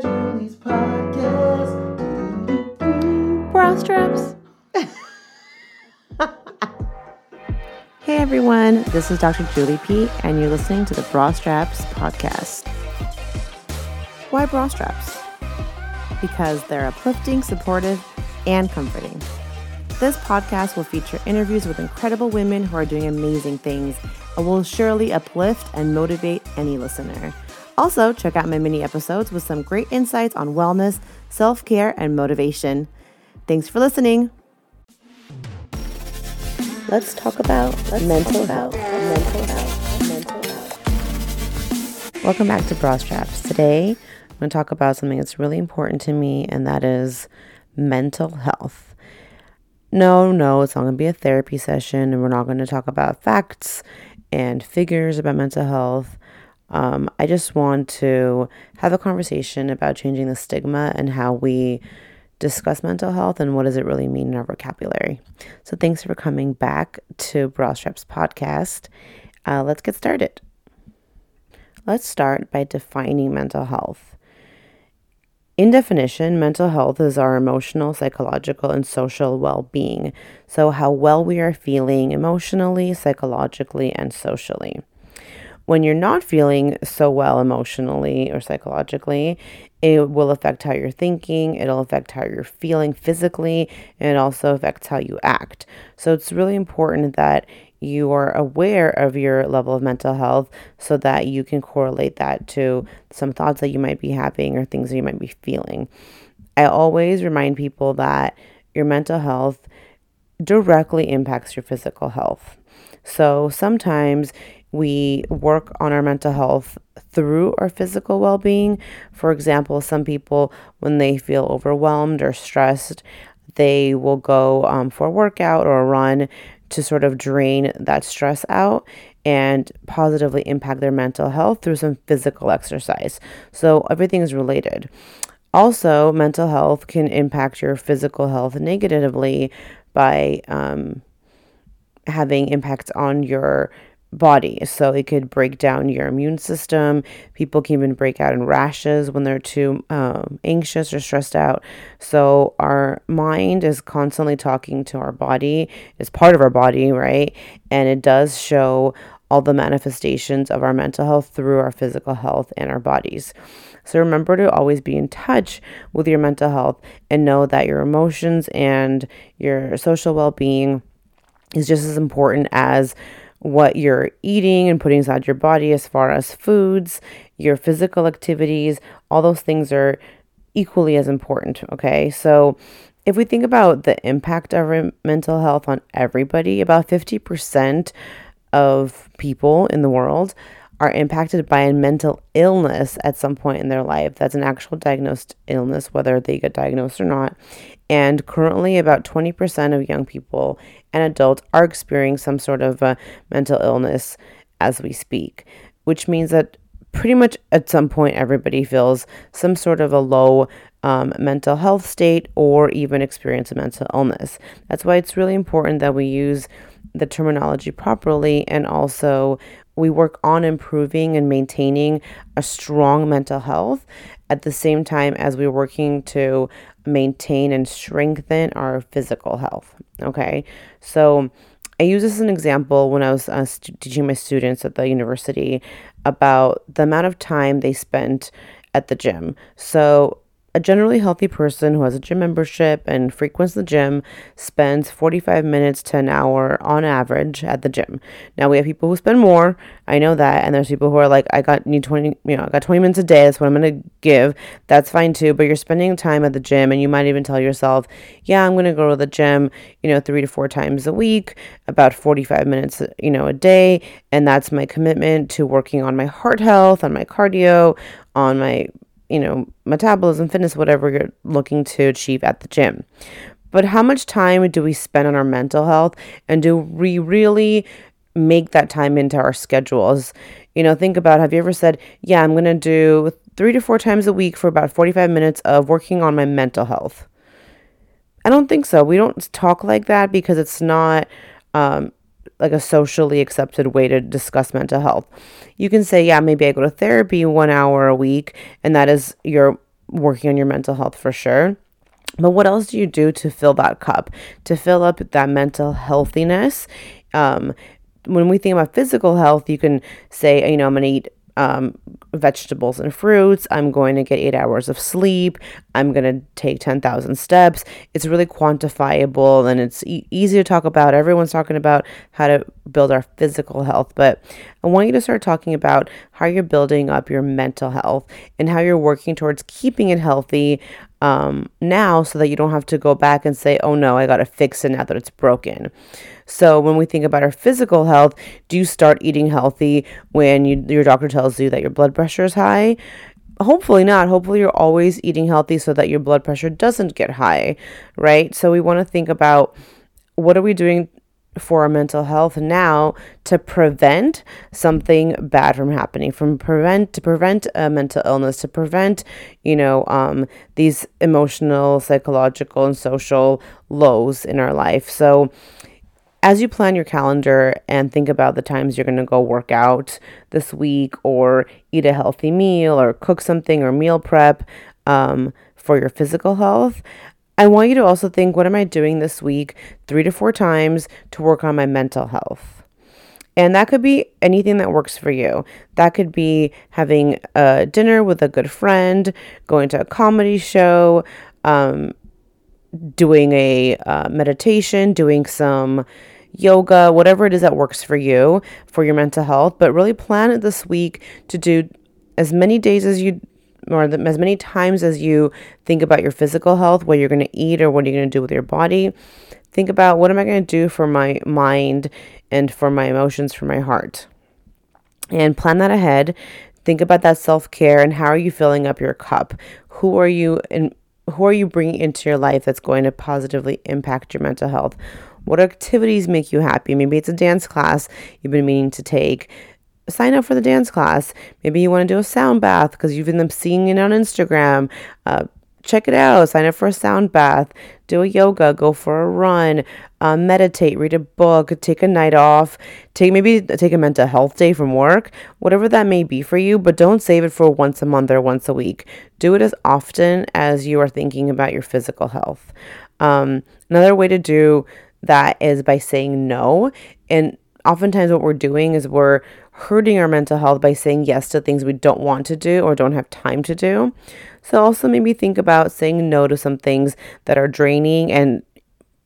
Julie's podcast. Bra straps. hey everyone, this is Dr. Julie P, and you're listening to the Bra Straps podcast. Why bra straps? Because they're uplifting, supportive, and comforting. This podcast will feature interviews with incredible women who are doing amazing things and will surely uplift and motivate any listener. Also, check out my mini episodes with some great insights on wellness, self care, and motivation. Thanks for listening. Let's talk about Let's mental health. Mental health. Mental health. Welcome back to Bra Straps. Today, I'm going to talk about something that's really important to me, and that is mental health. No, no, it's not going to be a therapy session, and we're not going to talk about facts and figures about mental health. Um, I just want to have a conversation about changing the stigma and how we discuss mental health and what does it really mean in our vocabulary. So, thanks for coming back to Bra Straps podcast. Uh, let's get started. Let's start by defining mental health. In definition, mental health is our emotional, psychological, and social well being. So, how well we are feeling emotionally, psychologically, and socially. When you're not feeling so well emotionally or psychologically, it will affect how you're thinking, it'll affect how you're feeling physically, and it also affects how you act. So, it's really important that you are aware of your level of mental health so that you can correlate that to some thoughts that you might be having or things that you might be feeling. I always remind people that your mental health directly impacts your physical health. So sometimes we work on our mental health through our physical well being. For example, some people, when they feel overwhelmed or stressed, they will go um, for a workout or a run to sort of drain that stress out and positively impact their mental health through some physical exercise. So everything is related. Also, mental health can impact your physical health negatively by um, having impacts on your body. So it could break down your immune system. People can even break out in rashes when they're too um, anxious or stressed out. So our mind is constantly talking to our body, it's part of our body, right? And it does show all the manifestations of our mental health through our physical health and our bodies. So remember to always be in touch with your mental health and know that your emotions and your social well being is just as important as what you're eating and putting inside your body as far as foods, your physical activities, all those things are equally as important. Okay. So, if we think about the impact of mental health on everybody, about 50% of people in the world are impacted by a mental illness at some point in their life. That's an actual diagnosed illness, whether they get diagnosed or not. And currently, about 20% of young people and adults are experiencing some sort of a mental illness as we speak, which means that pretty much at some point everybody feels some sort of a low um, mental health state or even experience a mental illness. That's why it's really important that we use the terminology properly and also we work on improving and maintaining a strong mental health at the same time as we're working to maintain and strengthen our physical health. Okay, so I use this as an example when I was uh, st- teaching my students at the university about the amount of time they spent at the gym. So a generally healthy person who has a gym membership and frequents the gym spends 45 minutes to an hour on average at the gym. Now we have people who spend more, I know that, and there's people who are like, I got need 20, you know, I got 20 minutes a day, that's what I'm gonna give. That's fine too, but you're spending time at the gym and you might even tell yourself, yeah, I'm gonna go to the gym, you know, three to four times a week, about 45 minutes, you know, a day, and that's my commitment to working on my heart health, on my cardio, on my you know, metabolism, fitness, whatever you're looking to achieve at the gym. But how much time do we spend on our mental health? And do we really make that time into our schedules? You know, think about have you ever said, Yeah, I'm going to do three to four times a week for about 45 minutes of working on my mental health? I don't think so. We don't talk like that because it's not um, like a socially accepted way to discuss mental health. You can say, yeah, maybe I go to therapy one hour a week, and that is you're working on your mental health for sure. But what else do you do to fill that cup, to fill up that mental healthiness? Um, when we think about physical health, you can say, you know, I'm going to eat um, vegetables and fruits. I'm going to get eight hours of sleep. I'm going to take 10,000 steps. It's really quantifiable and it's e- easy to talk about. Everyone's talking about how to build our physical health, but I want you to start talking about how you're building up your mental health and how you're working towards keeping it healthy um, now so that you don't have to go back and say, oh no, I got to fix it now that it's broken. So when we think about our physical health, do you start eating healthy when you, your doctor tells you that your blood pressure is high? Hopefully not. Hopefully you're always eating healthy so that your blood pressure doesn't get high, right? So we want to think about what are we doing for our mental health now to prevent something bad from happening from prevent to prevent a mental illness to prevent you know um, these emotional psychological and social lows in our life. So as you plan your calendar and think about the times you're going to go work out this week or eat a healthy meal or cook something or meal prep um, for your physical health I want you to also think what am I doing this week, three to four times, to work on my mental health? And that could be anything that works for you. That could be having a dinner with a good friend, going to a comedy show, um, doing a uh, meditation, doing some yoga, whatever it is that works for you for your mental health. But really plan it this week to do as many days as you or as many times as you think about your physical health, what you're going to eat or what are you going to do with your body, think about what am I going to do for my mind and for my emotions, for my heart. And plan that ahead. Think about that self-care and how are you filling up your cup? Who are you and who are you bringing into your life that's going to positively impact your mental health? What activities make you happy? Maybe it's a dance class you've been meaning to take sign up for the dance class. Maybe you want to do a sound bath because you've been seeing it on Instagram. Uh, check it out. Sign up for a sound bath. Do a yoga. Go for a run. Uh, meditate. Read a book. Take a night off. Take maybe take a mental health day from work. Whatever that may be for you. But don't save it for once a month or once a week. Do it as often as you are thinking about your physical health. Um, another way to do that is by saying no. And oftentimes, what we're doing is we're hurting our mental health by saying yes to things we don't want to do or don't have time to do. So, also maybe think about saying no to some things that are draining and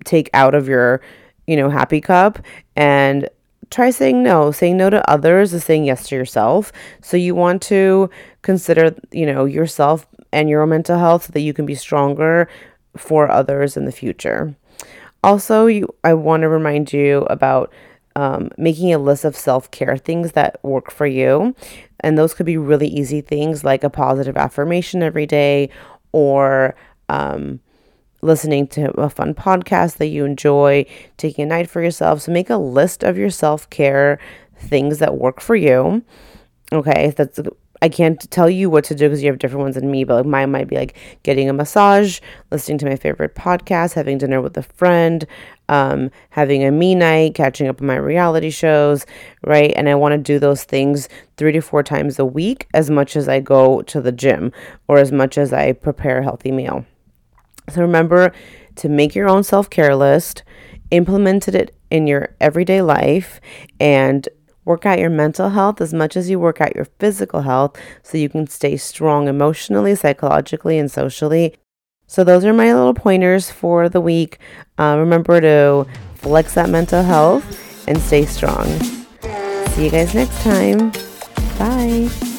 take out of your, you know, happy cup and try saying no. Saying no to others is saying yes to yourself. So, you want to consider, you know, yourself and your mental health so that you can be stronger for others in the future. Also, you I want to remind you about um, making a list of self care things that work for you. And those could be really easy things like a positive affirmation every day or um, listening to a fun podcast that you enjoy, taking a night for yourself. So make a list of your self care things that work for you. Okay, that's I can't tell you what to do because you have different ones than me, but like mine might be like getting a massage, listening to my favorite podcast, having dinner with a friend, um, having a me night, catching up on my reality shows, right? And I want to do those things three to four times a week as much as I go to the gym or as much as I prepare a healthy meal. So remember to make your own self care list, implement it in your everyday life, and Work out your mental health as much as you work out your physical health so you can stay strong emotionally, psychologically, and socially. So, those are my little pointers for the week. Uh, remember to flex that mental health and stay strong. See you guys next time. Bye.